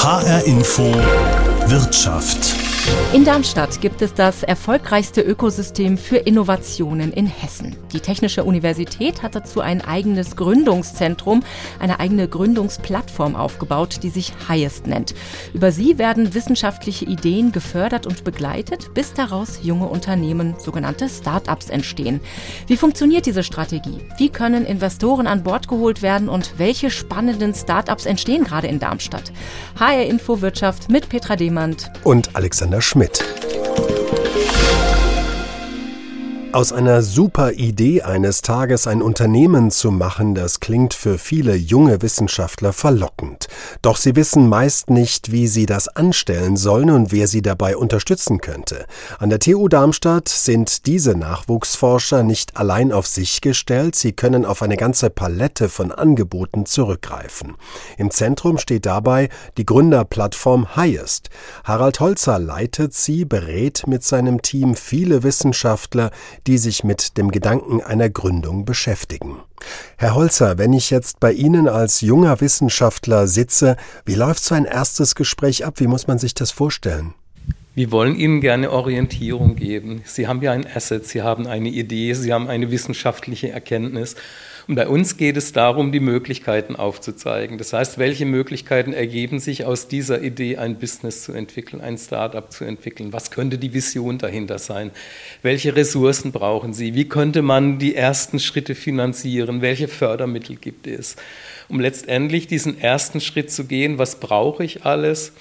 HR Info Wirtschaft. In Darmstadt gibt es das erfolgreichste Ökosystem für Innovationen in Hessen. Die Technische Universität hat dazu ein eigenes Gründungszentrum, eine eigene Gründungsplattform aufgebaut, die sich Highest nennt. Über sie werden wissenschaftliche Ideen gefördert und begleitet, bis daraus junge Unternehmen, sogenannte Start-ups, entstehen. Wie funktioniert diese Strategie? Wie können Investoren an Bord geholt werden und welche spannenden Start-ups entstehen gerade in Darmstadt? HR Info Wirtschaft mit Petra Demand und Alexander Schmidt. Aus einer super Idee eines Tages ein Unternehmen zu machen, das klingt für viele junge Wissenschaftler verlockend. Doch sie wissen meist nicht, wie sie das anstellen sollen und wer sie dabei unterstützen könnte. An der TU Darmstadt sind diese Nachwuchsforscher nicht allein auf sich gestellt, sie können auf eine ganze Palette von Angeboten zurückgreifen. Im Zentrum steht dabei die Gründerplattform Highest. Harald Holzer leitet sie, berät mit seinem Team viele Wissenschaftler, die sich mit dem Gedanken einer Gründung beschäftigen. Herr Holzer, wenn ich jetzt bei Ihnen als junger Wissenschaftler sitze, wie läuft so ein erstes Gespräch ab? Wie muss man sich das vorstellen? Wir wollen Ihnen gerne Orientierung geben. Sie haben ja ein Asset, Sie haben eine Idee, Sie haben eine wissenschaftliche Erkenntnis. Und bei uns geht es darum, die Möglichkeiten aufzuzeigen. Das heißt, welche Möglichkeiten ergeben sich aus dieser Idee, ein Business zu entwickeln, ein Startup zu entwickeln? Was könnte die Vision dahinter sein? Welche Ressourcen brauchen Sie? Wie könnte man die ersten Schritte finanzieren? Welche Fördermittel gibt es? Um letztendlich diesen ersten Schritt zu gehen, was brauche ich alles?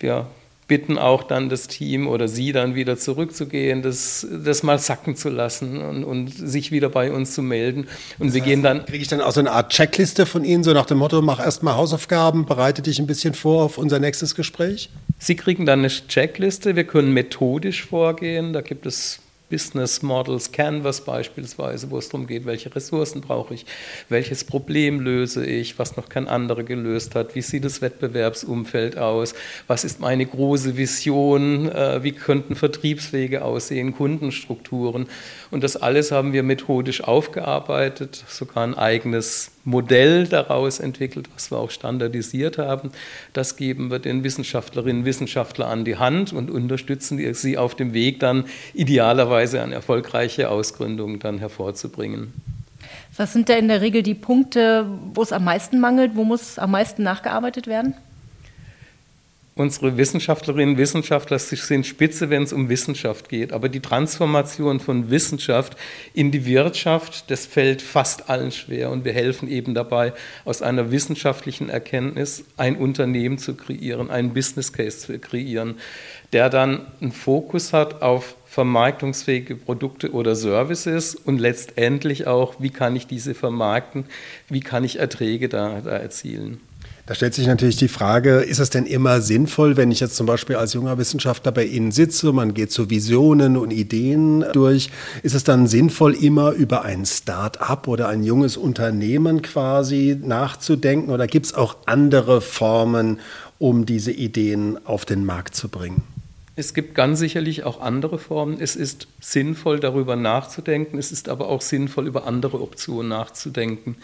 Wir bitten auch dann das Team oder sie dann wieder zurückzugehen, das, das mal sacken zu lassen und, und sich wieder bei uns zu melden. Und das wir heißt, gehen dann. Kriege ich dann auch so eine Art Checkliste von Ihnen, so nach dem Motto, mach erstmal Hausaufgaben, bereite dich ein bisschen vor auf unser nächstes Gespräch? Sie kriegen dann eine Checkliste, wir können methodisch vorgehen, da gibt es Business Models Canvas beispielsweise, wo es darum geht, welche Ressourcen brauche ich, welches Problem löse ich, was noch kein anderer gelöst hat, wie sieht das Wettbewerbsumfeld aus, was ist meine große Vision, äh, wie könnten Vertriebswege aussehen, Kundenstrukturen. Und das alles haben wir methodisch aufgearbeitet, sogar ein eigenes Modell daraus entwickelt, was wir auch standardisiert haben. Das geben wir den Wissenschaftlerinnen und Wissenschaftlern an die Hand und unterstützen sie auf dem Weg dann idealerweise eine erfolgreiche Ausgründung dann hervorzubringen. Was sind da in der Regel die Punkte, wo es am meisten mangelt, wo muss am meisten nachgearbeitet werden? Unsere Wissenschaftlerinnen und Wissenschaftler sind spitze, wenn es um Wissenschaft geht. Aber die Transformation von Wissenschaft in die Wirtschaft, das fällt fast allen schwer. Und wir helfen eben dabei, aus einer wissenschaftlichen Erkenntnis ein Unternehmen zu kreieren, einen Business Case zu kreieren, der dann einen Fokus hat auf vermarktungsfähige Produkte oder Services und letztendlich auch, wie kann ich diese vermarkten, wie kann ich Erträge da, da erzielen. Da stellt sich natürlich die Frage, ist es denn immer sinnvoll, wenn ich jetzt zum Beispiel als junger Wissenschaftler bei Ihnen sitze, man geht so Visionen und Ideen durch, ist es dann sinnvoll, immer über ein Start-up oder ein junges Unternehmen quasi nachzudenken oder gibt es auch andere Formen, um diese Ideen auf den Markt zu bringen? Es gibt ganz sicherlich auch andere Formen. Es ist sinnvoll, darüber nachzudenken. Es ist aber auch sinnvoll, über andere Optionen nachzudenken.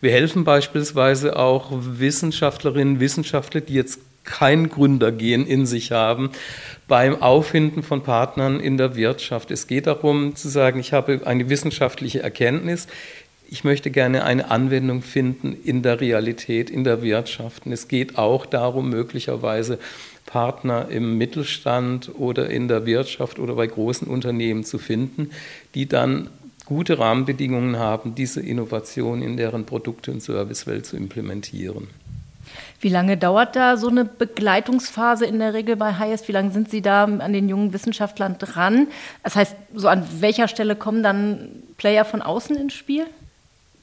Wir helfen beispielsweise auch Wissenschaftlerinnen Wissenschaftler, die jetzt kein Gründergehen in sich haben, beim Auffinden von Partnern in der Wirtschaft. Es geht darum zu sagen, ich habe eine wissenschaftliche Erkenntnis, ich möchte gerne eine Anwendung finden in der Realität, in der Wirtschaft. Und es geht auch darum, möglicherweise Partner im Mittelstand oder in der Wirtschaft oder bei großen Unternehmen zu finden, die dann gute Rahmenbedingungen haben, diese Innovation in deren Produkte- und Servicewelt zu implementieren. Wie lange dauert da so eine Begleitungsphase in der Regel bei Highest? Wie lange sind Sie da an den jungen Wissenschaftlern dran? Das heißt, so an welcher Stelle kommen dann Player von außen ins Spiel?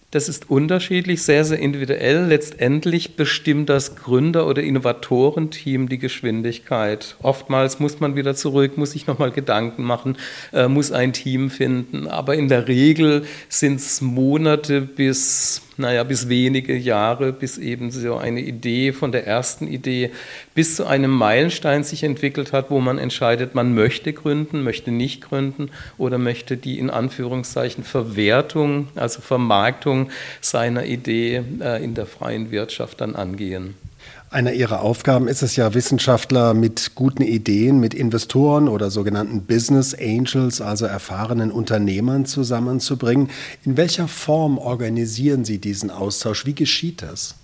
Das ist unterschiedlich, sehr, sehr individuell. Letztendlich bestimmt das Gründer- oder Innovatorenteam die Geschwindigkeit. Oftmals muss man wieder zurück, muss sich nochmal Gedanken machen, äh, muss ein Team finden. Aber in der Regel sind es Monate bis naja, bis wenige Jahre, bis eben so eine Idee von der ersten Idee bis zu einem Meilenstein sich entwickelt hat, wo man entscheidet, man möchte gründen, möchte nicht gründen oder möchte die in Anführungszeichen Verwertung, also Vermarktung seiner Idee äh, in der freien Wirtschaft dann angehen. Einer Ihrer Aufgaben ist es ja, Wissenschaftler mit guten Ideen, mit Investoren oder sogenannten Business Angels, also erfahrenen Unternehmern zusammenzubringen. In welcher Form organisieren Sie diesen Austausch? Wie geschieht das?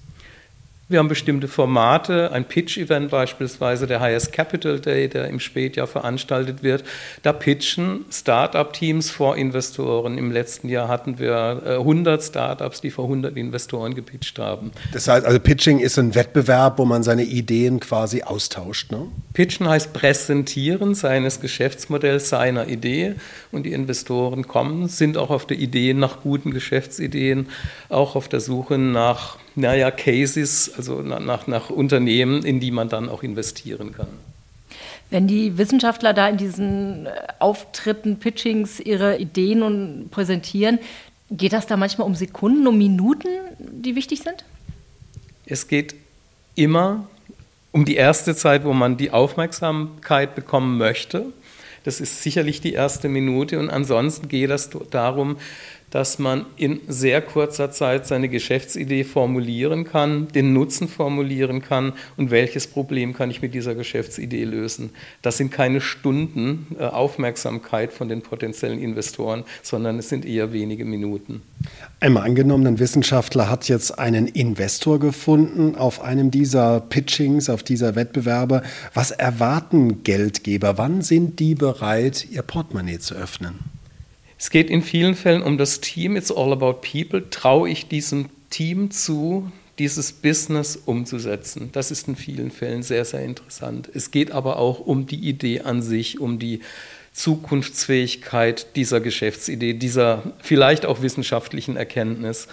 Wir haben bestimmte Formate, ein Pitch-Event beispielsweise, der Highest Capital Day, der im Spätjahr veranstaltet wird. Da pitchen Start-up-Teams vor Investoren. Im letzten Jahr hatten wir 100 äh, Start-ups, die vor 100 Investoren gepitcht haben. Das heißt, also Pitching ist ein Wettbewerb, wo man seine Ideen quasi austauscht. Ne? Pitchen heißt Präsentieren seines Geschäftsmodells, seiner Idee. Und die Investoren kommen, sind auch auf der Idee nach guten Geschäftsideen, auch auf der Suche nach naja, Cases, also nach, nach Unternehmen, in die man dann auch investieren kann. Wenn die Wissenschaftler da in diesen äh, Auftritten, Pitchings ihre Ideen und präsentieren, geht das da manchmal um Sekunden, um Minuten, die wichtig sind? Es geht immer um die erste Zeit, wo man die Aufmerksamkeit bekommen möchte. Das ist sicherlich die erste Minute und ansonsten geht es darum, dass man in sehr kurzer Zeit seine Geschäftsidee formulieren kann, den Nutzen formulieren kann und welches Problem kann ich mit dieser Geschäftsidee lösen. Das sind keine Stunden äh, Aufmerksamkeit von den potenziellen Investoren, sondern es sind eher wenige Minuten. Einmal angenommen, ein Wissenschaftler hat jetzt einen Investor gefunden auf einem dieser Pitchings, auf dieser Wettbewerbe. Was erwarten Geldgeber? Wann sind die bereit, ihr Portemonnaie zu öffnen? Es geht in vielen Fällen um das Team. It's all about people. Traue ich diesem Team zu, dieses Business umzusetzen? Das ist in vielen Fällen sehr, sehr interessant. Es geht aber auch um die Idee an sich, um die Zukunftsfähigkeit dieser Geschäftsidee, dieser vielleicht auch wissenschaftlichen Erkenntnis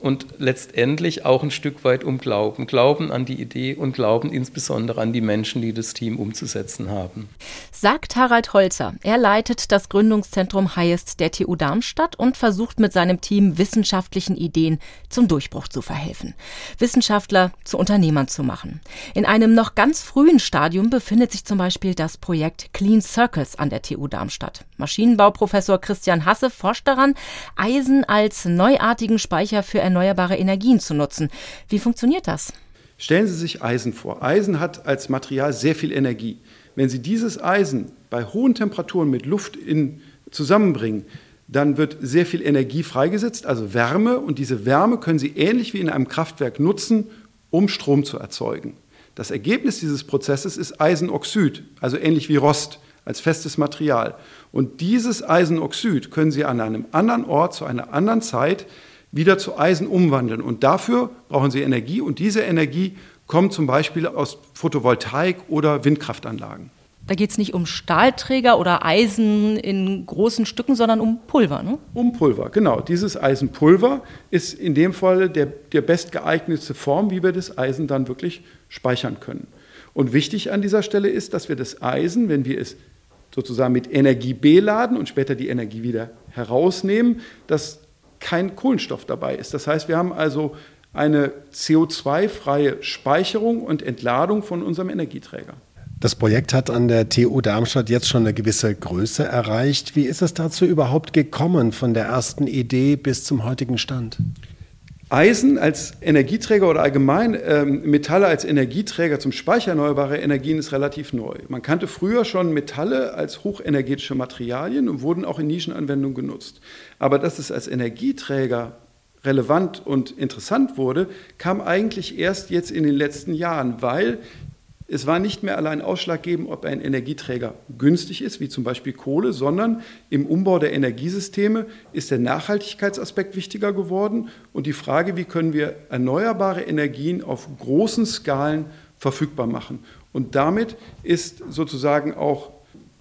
und letztendlich auch ein Stück weit um Glauben. Glauben an die Idee und Glauben insbesondere an die Menschen, die das Team umzusetzen haben. Sagt Harald Holzer. Er leitet das Gründungszentrum Highest der TU Darmstadt und versucht mit seinem Team wissenschaftlichen Ideen zum Durchbruch zu verhelfen. Wissenschaftler zu Unternehmern zu machen. In einem noch ganz frühen Stadium befindet sich zum Beispiel das Projekt Clean Circles an der TU Darmstadt. Maschinenbauprofessor Christian Hasse forscht daran, Eisen als neuartigen Speicher für erneuerbare Energien zu nutzen. Wie funktioniert das? Stellen Sie sich Eisen vor. Eisen hat als Material sehr viel Energie. Wenn Sie dieses Eisen bei hohen Temperaturen mit Luft in, zusammenbringen, dann wird sehr viel Energie freigesetzt, also Wärme, und diese Wärme können Sie ähnlich wie in einem Kraftwerk nutzen, um Strom zu erzeugen. Das Ergebnis dieses Prozesses ist Eisenoxid, also ähnlich wie Rost als festes Material. Und dieses Eisenoxid können Sie an einem anderen Ort zu einer anderen Zeit wieder zu Eisen umwandeln. Und dafür brauchen sie Energie und diese Energie kommt zum Beispiel aus Photovoltaik oder Windkraftanlagen. Da geht es nicht um Stahlträger oder Eisen in großen Stücken, sondern um Pulver, ne? Um Pulver, genau. Dieses Eisenpulver ist in dem Fall der, der bestgeeignete Form, wie wir das Eisen dann wirklich speichern können. Und wichtig an dieser Stelle ist, dass wir das Eisen, wenn wir es sozusagen mit Energie beladen und später die Energie wieder herausnehmen, dass kein Kohlenstoff dabei ist. Das heißt, wir haben also eine CO2-freie Speicherung und Entladung von unserem Energieträger. Das Projekt hat an der TU Darmstadt jetzt schon eine gewisse Größe erreicht. Wie ist es dazu überhaupt gekommen, von der ersten Idee bis zum heutigen Stand? Eisen als Energieträger oder allgemein ähm, Metalle als Energieträger zum Speicher erneuerbarer Energien ist relativ neu. Man kannte früher schon Metalle als hochenergetische Materialien und wurden auch in Nischenanwendungen genutzt. Aber dass es als Energieträger relevant und interessant wurde, kam eigentlich erst jetzt in den letzten Jahren, weil es war nicht mehr allein ausschlaggebend, ob ein Energieträger günstig ist, wie zum Beispiel Kohle, sondern im Umbau der Energiesysteme ist der Nachhaltigkeitsaspekt wichtiger geworden und die Frage, wie können wir erneuerbare Energien auf großen Skalen verfügbar machen. Und damit ist sozusagen auch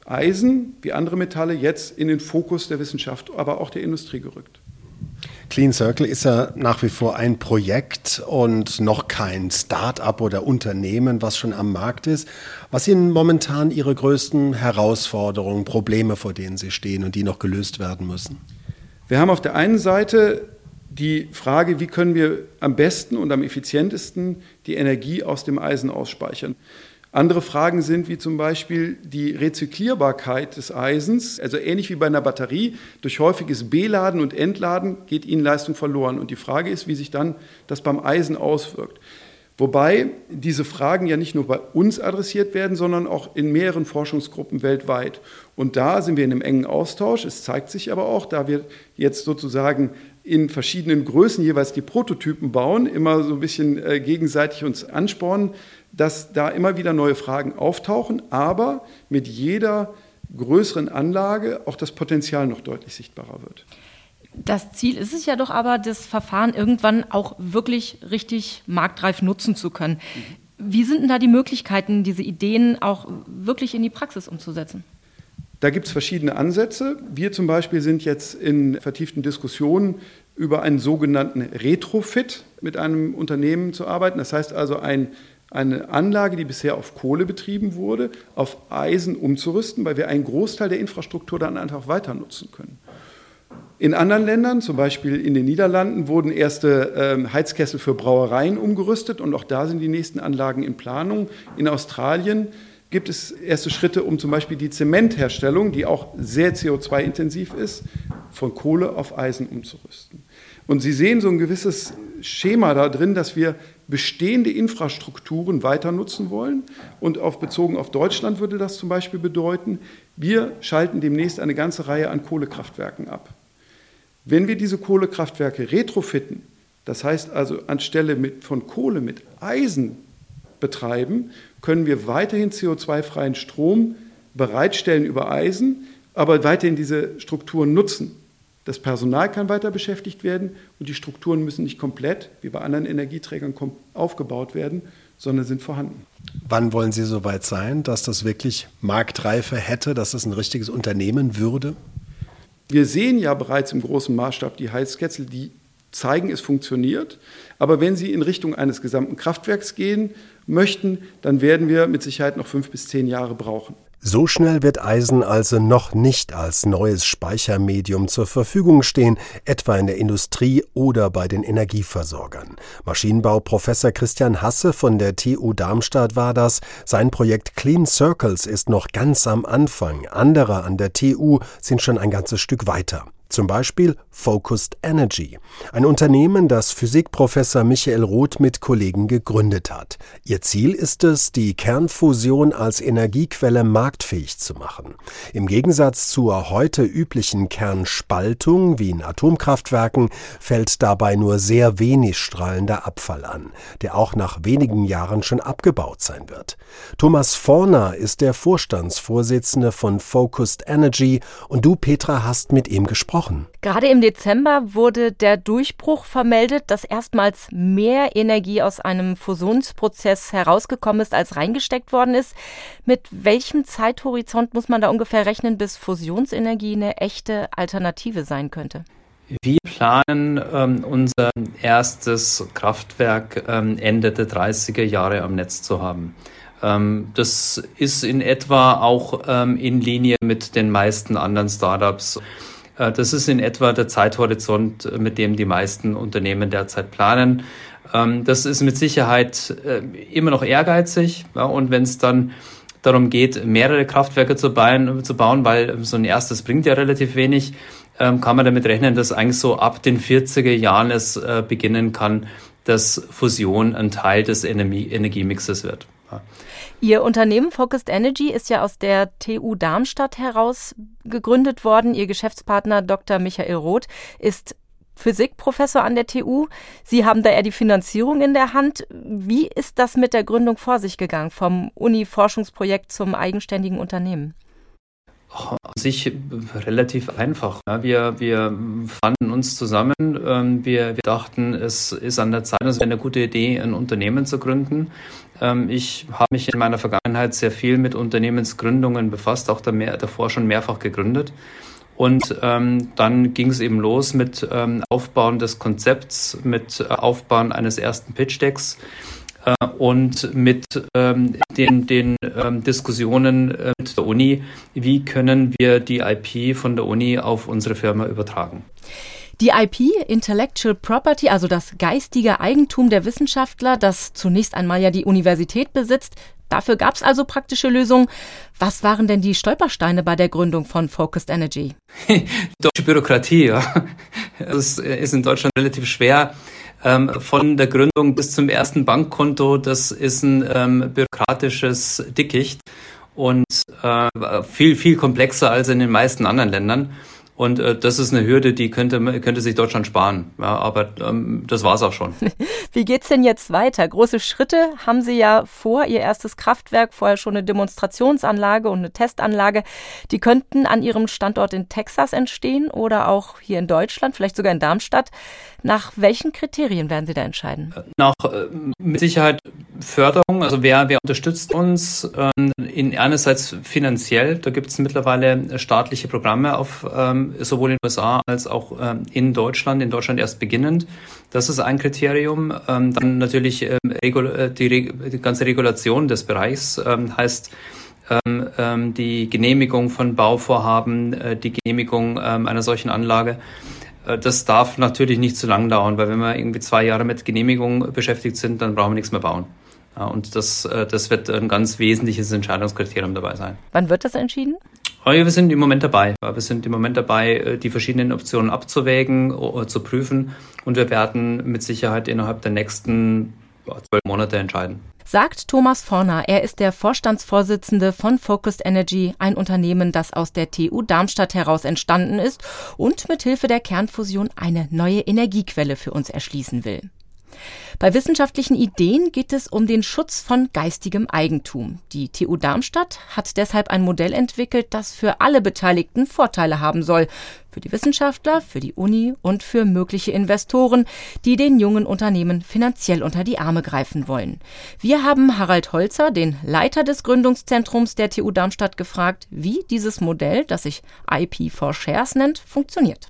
Eisen wie andere Metalle jetzt in den Fokus der Wissenschaft, aber auch der Industrie gerückt. Clean Circle ist ja nach wie vor ein Projekt und noch kein Start-up oder Unternehmen, was schon am Markt ist. Was sind momentan Ihre größten Herausforderungen, Probleme, vor denen Sie stehen und die noch gelöst werden müssen? Wir haben auf der einen Seite die Frage, wie können wir am besten und am effizientesten die Energie aus dem Eisen ausspeichern. Andere Fragen sind wie zum Beispiel die Rezyklierbarkeit des Eisens, also ähnlich wie bei einer Batterie. Durch häufiges Beladen und Entladen geht ihnen Leistung verloren. Und die Frage ist, wie sich dann das beim Eisen auswirkt. Wobei diese Fragen ja nicht nur bei uns adressiert werden, sondern auch in mehreren Forschungsgruppen weltweit. Und da sind wir in einem engen Austausch. Es zeigt sich aber auch, da wir jetzt sozusagen in verschiedenen Größen jeweils die Prototypen bauen, immer so ein bisschen äh, gegenseitig uns anspornen, dass da immer wieder neue Fragen auftauchen, aber mit jeder größeren Anlage auch das Potenzial noch deutlich sichtbarer wird. Das Ziel ist es ja doch aber, das Verfahren irgendwann auch wirklich richtig marktreif nutzen zu können. Wie sind denn da die Möglichkeiten, diese Ideen auch wirklich in die Praxis umzusetzen? Da gibt es verschiedene Ansätze. Wir zum Beispiel sind jetzt in vertieften Diskussionen über einen sogenannten Retrofit mit einem Unternehmen zu arbeiten. Das heißt also ein, eine Anlage, die bisher auf Kohle betrieben wurde, auf Eisen umzurüsten, weil wir einen Großteil der Infrastruktur dann einfach weiter nutzen können. In anderen Ländern, zum Beispiel in den Niederlanden, wurden erste ähm, Heizkessel für Brauereien umgerüstet und auch da sind die nächsten Anlagen in Planung. In Australien gibt es erste Schritte, um zum Beispiel die Zementherstellung, die auch sehr CO2-intensiv ist, von Kohle auf Eisen umzurüsten. Und Sie sehen so ein gewisses Schema da drin, dass wir bestehende Infrastrukturen weiter nutzen wollen. Und auf, bezogen auf Deutschland würde das zum Beispiel bedeuten, wir schalten demnächst eine ganze Reihe an Kohlekraftwerken ab. Wenn wir diese Kohlekraftwerke retrofitten, das heißt also anstelle mit, von Kohle mit Eisen betreiben, können wir weiterhin CO2-freien Strom bereitstellen über Eisen, aber weiterhin diese Strukturen nutzen. Das Personal kann weiter beschäftigt werden und die Strukturen müssen nicht komplett, wie bei anderen Energieträgern, aufgebaut werden, sondern sind vorhanden. Wann wollen Sie so weit sein, dass das wirklich Marktreife hätte, dass es ein richtiges Unternehmen würde? Wir sehen ja bereits im großen Maßstab die Heizkessel, die zeigen, es funktioniert. Aber wenn Sie in Richtung eines gesamten Kraftwerks gehen möchten, dann werden wir mit Sicherheit noch fünf bis zehn Jahre brauchen. So schnell wird Eisen also noch nicht als neues Speichermedium zur Verfügung stehen, etwa in der Industrie oder bei den Energieversorgern. Maschinenbauprofessor Christian Hasse von der TU Darmstadt war das. Sein Projekt Clean Circles ist noch ganz am Anfang. Andere an der TU sind schon ein ganzes Stück weiter. Zum Beispiel Focused Energy, ein Unternehmen, das Physikprofessor Michael Roth mit Kollegen gegründet hat. Ihr Ziel ist es, die Kernfusion als Energiequelle marktfähig zu machen. Im Gegensatz zur heute üblichen Kernspaltung wie in Atomkraftwerken fällt dabei nur sehr wenig strahlender Abfall an, der auch nach wenigen Jahren schon abgebaut sein wird. Thomas Forner ist der Vorstandsvorsitzende von Focused Energy und du, Petra, hast mit ihm gesprochen gesprochen. Gerade im Dezember wurde der Durchbruch vermeldet, dass erstmals mehr Energie aus einem Fusionsprozess herausgekommen ist, als reingesteckt worden ist. Mit welchem Zeithorizont muss man da ungefähr rechnen, bis Fusionsenergie eine echte Alternative sein könnte? Wir planen ähm, unser erstes Kraftwerk ähm, Ende der 30er Jahre am Netz zu haben. Ähm, das ist in etwa auch ähm, in Linie mit den meisten anderen Startups. Äh, das ist in etwa der Zeithorizont, äh, mit dem die meisten Unternehmen derzeit planen. Ähm, das ist mit Sicherheit äh, immer noch ehrgeizig. Und wenn es dann darum geht, mehrere Kraftwerke zu bauen, weil so ein erstes bringt ja relativ wenig, ähm, kann man damit rechnen, dass eigentlich so ab den 40er Jahren es beginnen kann, dass Fusion ein Teil des Energiemixes wird. Ihr Unternehmen Focused Energy ist ja aus der TU Darmstadt heraus gegründet worden. Ihr Geschäftspartner Dr. Michael Roth ist Physikprofessor an der TU. Sie haben da eher die Finanzierung in der Hand. Wie ist das mit der Gründung vor sich gegangen, vom Uni-Forschungsprojekt zum eigenständigen Unternehmen? An sich relativ einfach. Wir, wir fanden uns zusammen. Ähm, wir, wir dachten, es ist an der Zeit, es wäre eine gute Idee, ein Unternehmen zu gründen. Ähm, ich habe mich in meiner Vergangenheit sehr viel mit Unternehmensgründungen befasst, auch davor schon mehrfach gegründet. Und ähm, dann ging es eben los mit ähm, Aufbauen des Konzepts, mit Aufbauen eines ersten Pitch-Decks äh, und mit ähm, den, den ähm, Diskussionen äh, mit der Uni, wie können wir die IP von der Uni auf unsere Firma übertragen. Die IP, Intellectual Property, also das geistige Eigentum der Wissenschaftler, das zunächst einmal ja die Universität besitzt, dafür gab es also praktische Lösungen. Was waren denn die Stolpersteine bei der Gründung von Focused Energy? Deutsche Bürokratie, ja. Es ist in Deutschland relativ schwer, ähm, von der Gründung bis zum ersten Bankkonto, das ist ein ähm, bürokratisches Dickicht und äh, viel, viel komplexer als in den meisten anderen Ländern. Und äh, das ist eine Hürde, die könnte, könnte sich Deutschland sparen. Ja, aber ähm, das war's auch schon. Wie geht's denn jetzt weiter? Große Schritte haben Sie ja vor, Ihr erstes Kraftwerk, vorher schon eine Demonstrationsanlage und eine Testanlage. Die könnten an Ihrem Standort in Texas entstehen oder auch hier in Deutschland, vielleicht sogar in Darmstadt. Nach welchen Kriterien werden Sie da entscheiden? Nach äh, mit Sicherheit Förderung. Also wer, wer unterstützt uns ähm, in einerseits finanziell. Da gibt es mittlerweile staatliche Programme auf ähm, sowohl in den USA als auch ähm, in Deutschland, in Deutschland erst beginnend. Das ist ein Kriterium. Dann natürlich äh, die, ganze Regulation des Bereichs heißt, die Genehmigung von Bauvorhaben, äh, die Genehmigung einer solchen Anlage. Äh, das darf natürlich nicht zu lang dauern, weil wenn wir irgendwie zwei Jahre mit Genehmigung beschäftigt sind, dann brauchen wir nichts mehr bauen. Und das, das wird ein ganz wesentliches Entscheidungskriterium dabei sein. Wann wird das entschieden? wir sind im Moment dabei. Wir sind im Moment dabei, äh, die verschiedenen Optionen abzuwägen, zu prüfen und wir werden mit Sicherheit innerhalb der nächsten zwölf Monate entscheiden. Sagt Thomas Forner. Er ist der Vorstandsvorsitzende von Focused Energy, ein Unternehmen, das aus der TU Darmstadt heraus entstanden ist und mit Hilfe der Kernfusion eine neue Energiequelle für uns erschließen will. Bei wissenschaftlichen Ideen geht es um den Schutz von geistigem Eigentum. Die TU Darmstadt hat deshalb ein Modell entwickelt, das für alle Beteiligten Vorteile haben soll. Für die Wissenschaftler, für die Uni und für mögliche Investoren, die den jungen Unternehmen finanziell unter die Arme greifen wollen. Wir haben Harald Holzer, den Leiter des Gründungszentrums der TU Darmstadt, gefragt, wie dieses Modell, das sich IP for Shares nennt, funktioniert.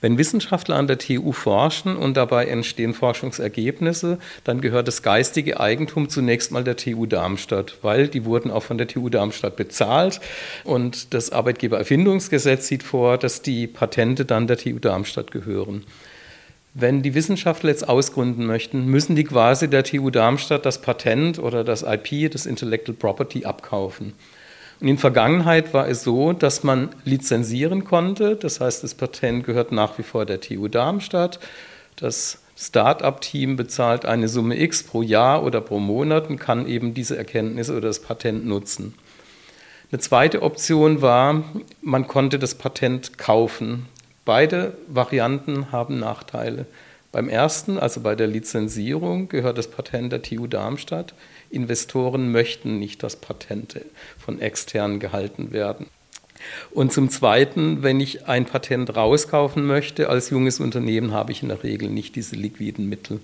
Wenn Wissenschaftler an der TU forschen und dabei entstehen Forschungsergebnisse, dann gehört das geistige Eigentum zunächst mal der TU Darmstadt, weil die wurden auch von der TU Darmstadt bezahlt und das Arbeitgebererfindungsgesetz sieht vor, dass die Patente dann der TU Darmstadt gehören. Wenn die Wissenschaftler jetzt ausgründen möchten, müssen die quasi der TU Darmstadt das Patent oder das IP, das Intellectual Property, abkaufen. Und in Vergangenheit war es so, dass man lizenzieren konnte. Das heißt, das Patent gehört nach wie vor der TU Darmstadt. Das Start-up-Team bezahlt eine Summe X pro Jahr oder pro Monat und kann eben diese Erkenntnisse oder das Patent nutzen. Eine zweite Option war, man konnte das Patent kaufen. Beide Varianten haben Nachteile. Beim ersten, also bei der Lizenzierung, gehört das Patent der TU Darmstadt. Investoren möchten nicht, dass Patente von externen gehalten werden. Und zum Zweiten, wenn ich ein Patent rauskaufen möchte als junges Unternehmen, habe ich in der Regel nicht diese liquiden Mittel.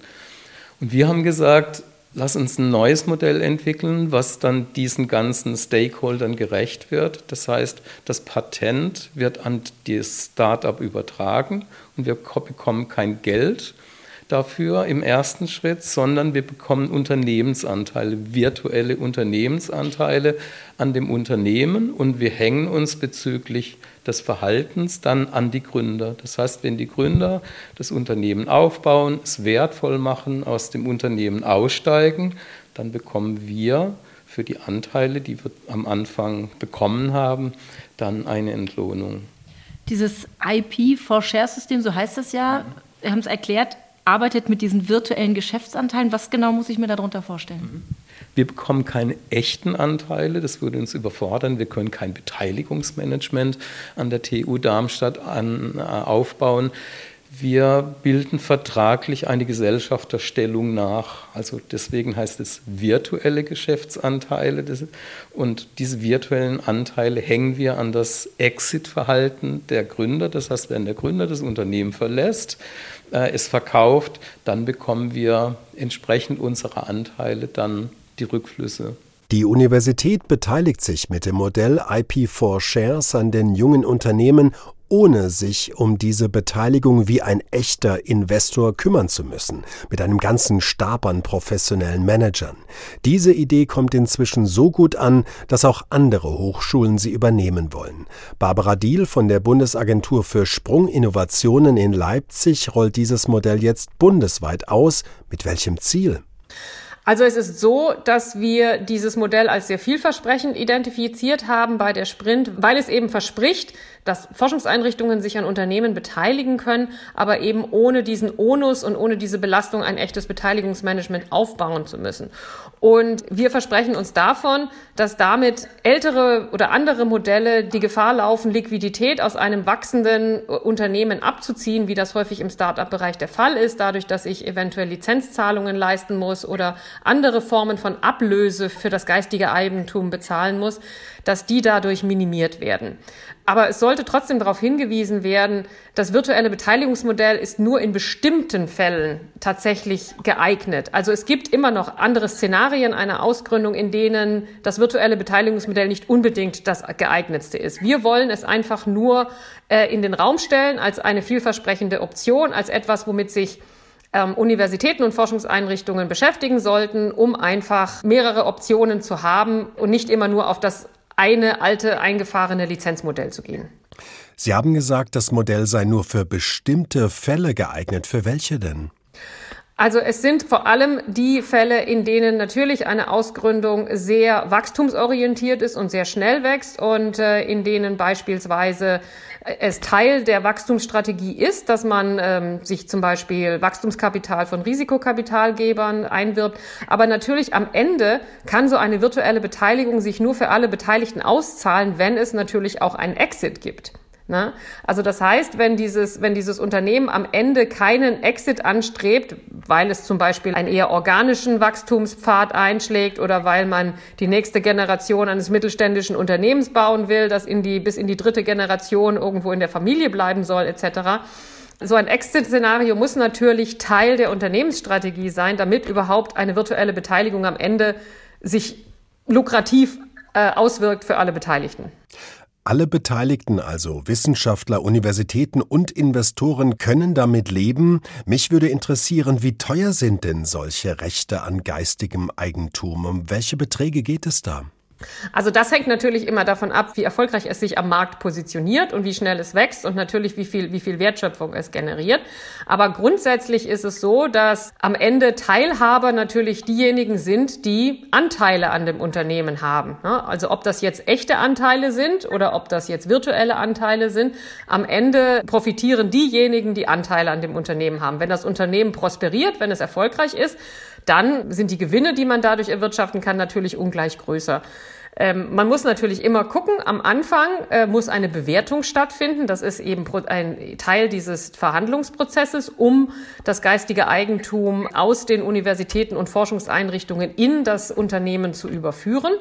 Und wir haben gesagt, lass uns ein neues Modell entwickeln, was dann diesen ganzen Stakeholdern gerecht wird. Das heißt, das Patent wird an das Startup übertragen und wir bekommen kein Geld, dafür im ersten Schritt, sondern wir bekommen Unternehmensanteile, virtuelle Unternehmensanteile an dem Unternehmen und wir hängen uns bezüglich des Verhaltens dann an die Gründer. Das heißt, wenn die Gründer das Unternehmen aufbauen, es wertvoll machen, aus dem Unternehmen aussteigen, dann bekommen wir für die Anteile, die wir am Anfang bekommen haben, dann eine Entlohnung. Dieses IP for Share System, so heißt das ja, wir haben es erklärt, arbeitet mit diesen virtuellen Geschäftsanteilen. Was genau muss ich mir darunter vorstellen? Wir bekommen keine echten Anteile, das würde uns überfordern. Wir können kein Beteiligungsmanagement an der TU Darmstadt an, äh, aufbauen. Wir bilden vertraglich eine Gesellschafterstellung nach. Also deswegen heißt es virtuelle Geschäftsanteile. Und diese virtuellen Anteile hängen wir an das Exit-Verhalten der Gründer. Das heißt, wenn der Gründer das Unternehmen verlässt, äh, es verkauft, dann bekommen wir entsprechend unserer Anteile dann die Rückflüsse. Die Universität beteiligt sich mit dem Modell IP4 Shares an den jungen Unternehmen ohne sich um diese Beteiligung wie ein echter Investor kümmern zu müssen, mit einem ganzen Stab an professionellen Managern. Diese Idee kommt inzwischen so gut an, dass auch andere Hochschulen sie übernehmen wollen. Barbara Diehl von der Bundesagentur für Sprunginnovationen in Leipzig rollt dieses Modell jetzt bundesweit aus. Mit welchem Ziel? Also es ist so, dass wir dieses Modell als sehr vielversprechend identifiziert haben bei der Sprint, weil es eben verspricht, dass Forschungseinrichtungen sich an Unternehmen beteiligen können, aber eben ohne diesen Onus und ohne diese Belastung ein echtes Beteiligungsmanagement aufbauen zu müssen. Und wir versprechen uns davon, dass damit ältere oder andere Modelle die Gefahr laufen, Liquidität aus einem wachsenden Unternehmen abzuziehen, wie das häufig im Start-up-Bereich der Fall ist, dadurch, dass ich eventuell Lizenzzahlungen leisten muss oder andere Formen von Ablöse für das geistige Eigentum bezahlen muss, dass die dadurch minimiert werden. Aber es sollte trotzdem darauf hingewiesen werden, das virtuelle Beteiligungsmodell ist nur in bestimmten Fällen tatsächlich geeignet. Also es gibt immer noch andere Szenarien einer Ausgründung, in denen das virtuelle Beteiligungsmodell nicht unbedingt das geeignetste ist. Wir wollen es einfach nur äh, in den Raum stellen als eine vielversprechende Option, als etwas, womit sich ähm, Universitäten und Forschungseinrichtungen beschäftigen sollten, um einfach mehrere Optionen zu haben und nicht immer nur auf das eine alte eingefahrene Lizenzmodell zu gehen. Sie haben gesagt, das Modell sei nur für bestimmte Fälle geeignet. Für welche denn? Also es sind vor allem die Fälle, in denen natürlich eine Ausgründung sehr wachstumsorientiert ist und sehr schnell wächst und äh, in denen beispielsweise es Teil der Wachstumsstrategie ist, dass man ähm, sich zum Beispiel Wachstumskapital von Risikokapitalgebern einwirbt. Aber natürlich am Ende kann so eine virtuelle Beteiligung sich nur für alle Beteiligten auszahlen, wenn es natürlich auch einen Exit gibt. Ne? Also das heißt, wenn dieses, wenn dieses Unternehmen am Ende keinen Exit anstrebt, weil es zum Beispiel einen eher organischen Wachstumspfad einschlägt oder weil man die nächste Generation eines mittelständischen Unternehmens bauen will, das in die, bis in die dritte Generation irgendwo in der Familie bleiben soll, etc. So ein Exit-Szenario muss natürlich Teil der Unternehmensstrategie sein, damit überhaupt eine virtuelle Beteiligung am Ende sich lukrativ äh, auswirkt für alle Beteiligten. Alle Beteiligten, also Wissenschaftler, Universitäten und Investoren, können damit leben. Mich würde interessieren, wie teuer sind denn solche Rechte an geistigem Eigentum? Um welche Beträge geht es da? Also das hängt natürlich immer davon ab, wie erfolgreich es sich am Markt positioniert und wie schnell es wächst und natürlich wie viel, wie viel Wertschöpfung es generiert. Aber grundsätzlich ist es so, dass am Ende Teilhaber natürlich diejenigen sind, die Anteile an dem Unternehmen haben. Also ob das jetzt echte Anteile sind oder ob das jetzt virtuelle Anteile sind, am Ende profitieren diejenigen, die Anteile an dem Unternehmen haben. Wenn das Unternehmen prosperiert, wenn es erfolgreich ist, dann sind die Gewinne, die man dadurch erwirtschaften kann, natürlich ungleich größer. Ähm, man muss natürlich immer gucken, am Anfang äh, muss eine Bewertung stattfinden. Das ist eben ein Teil dieses Verhandlungsprozesses, um das geistige Eigentum aus den Universitäten und Forschungseinrichtungen in das Unternehmen zu überführen.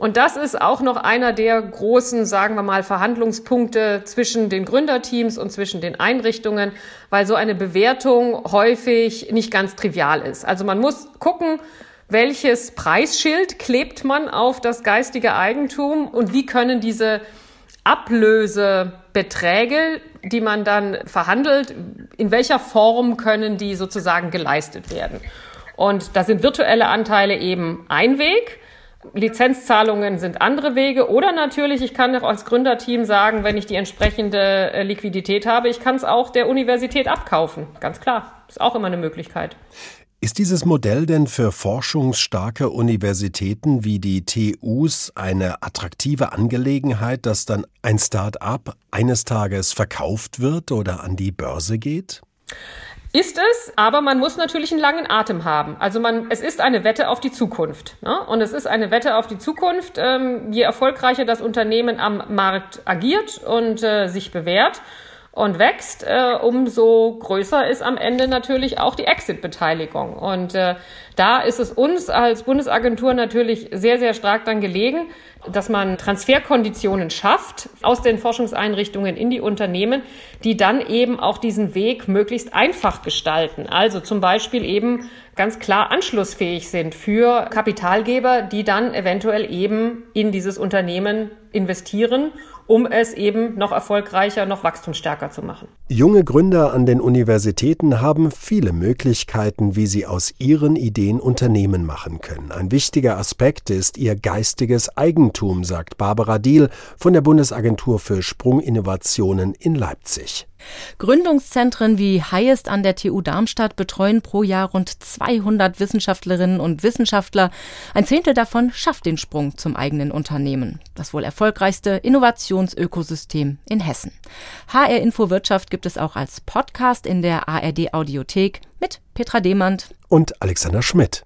Und das ist auch noch einer der großen, sagen wir mal, Verhandlungspunkte zwischen den Gründerteams und zwischen den Einrichtungen, weil so eine Bewertung häufig nicht ganz trivial ist. Also man muss gucken, welches Preisschild klebt man auf das geistige Eigentum und wie können diese Ablösebeträge, die man dann verhandelt, in welcher Form können die sozusagen geleistet werden? Und da sind virtuelle Anteile eben ein Weg. Lizenzzahlungen sind andere Wege oder natürlich, ich kann auch als Gründerteam sagen, wenn ich die entsprechende äh, Liquidität habe, ich kann es auch der Universität abkaufen. Ganz klar, ist auch immer eine Möglichkeit. Ist dieses Modell denn für forschungsstarke Universitäten wie die TUs eine attraktive Angelegenheit, dass dann ein Start-up eines Tages verkauft wird oder an die Börse geht? Ist es, aber man muss natürlich einen langen Atem haben. Also man, es ist eine Wette auf die Zukunft. Ne? Und es ist eine Wette auf die Zukunft. Ähm, je erfolgreicher das Unternehmen am Markt agiert und äh, sich bewährt und wächst, äh, umso größer ist am Ende natürlich auch die Exit-Beteiligung. Und äh, da ist es uns als Bundesagentur natürlich sehr, sehr stark dann gelegen, dass man Transferkonditionen schafft aus den Forschungseinrichtungen in die Unternehmen, die dann eben auch diesen Weg möglichst einfach gestalten. Also zum Beispiel eben ganz klar anschlussfähig sind für Kapitalgeber, die dann eventuell eben in dieses Unternehmen investieren um es eben noch erfolgreicher, noch wachstumsstärker zu machen. Junge Gründer an den Universitäten haben viele Möglichkeiten, wie sie aus ihren Ideen Unternehmen machen können. Ein wichtiger Aspekt ist ihr geistiges Eigentum, sagt Barbara Diehl von der Bundesagentur für Sprunginnovationen in Leipzig. Gründungszentren wie Highest an der TU Darmstadt betreuen pro Jahr rund 200 Wissenschaftlerinnen und Wissenschaftler. Ein Zehntel davon schafft den Sprung zum eigenen Unternehmen. Das wohl erfolgreichste Innovationsökosystem in Hessen. HR Info Wirtschaft gibt es auch als Podcast in der ARD Audiothek mit Petra Demand und Alexander Schmidt.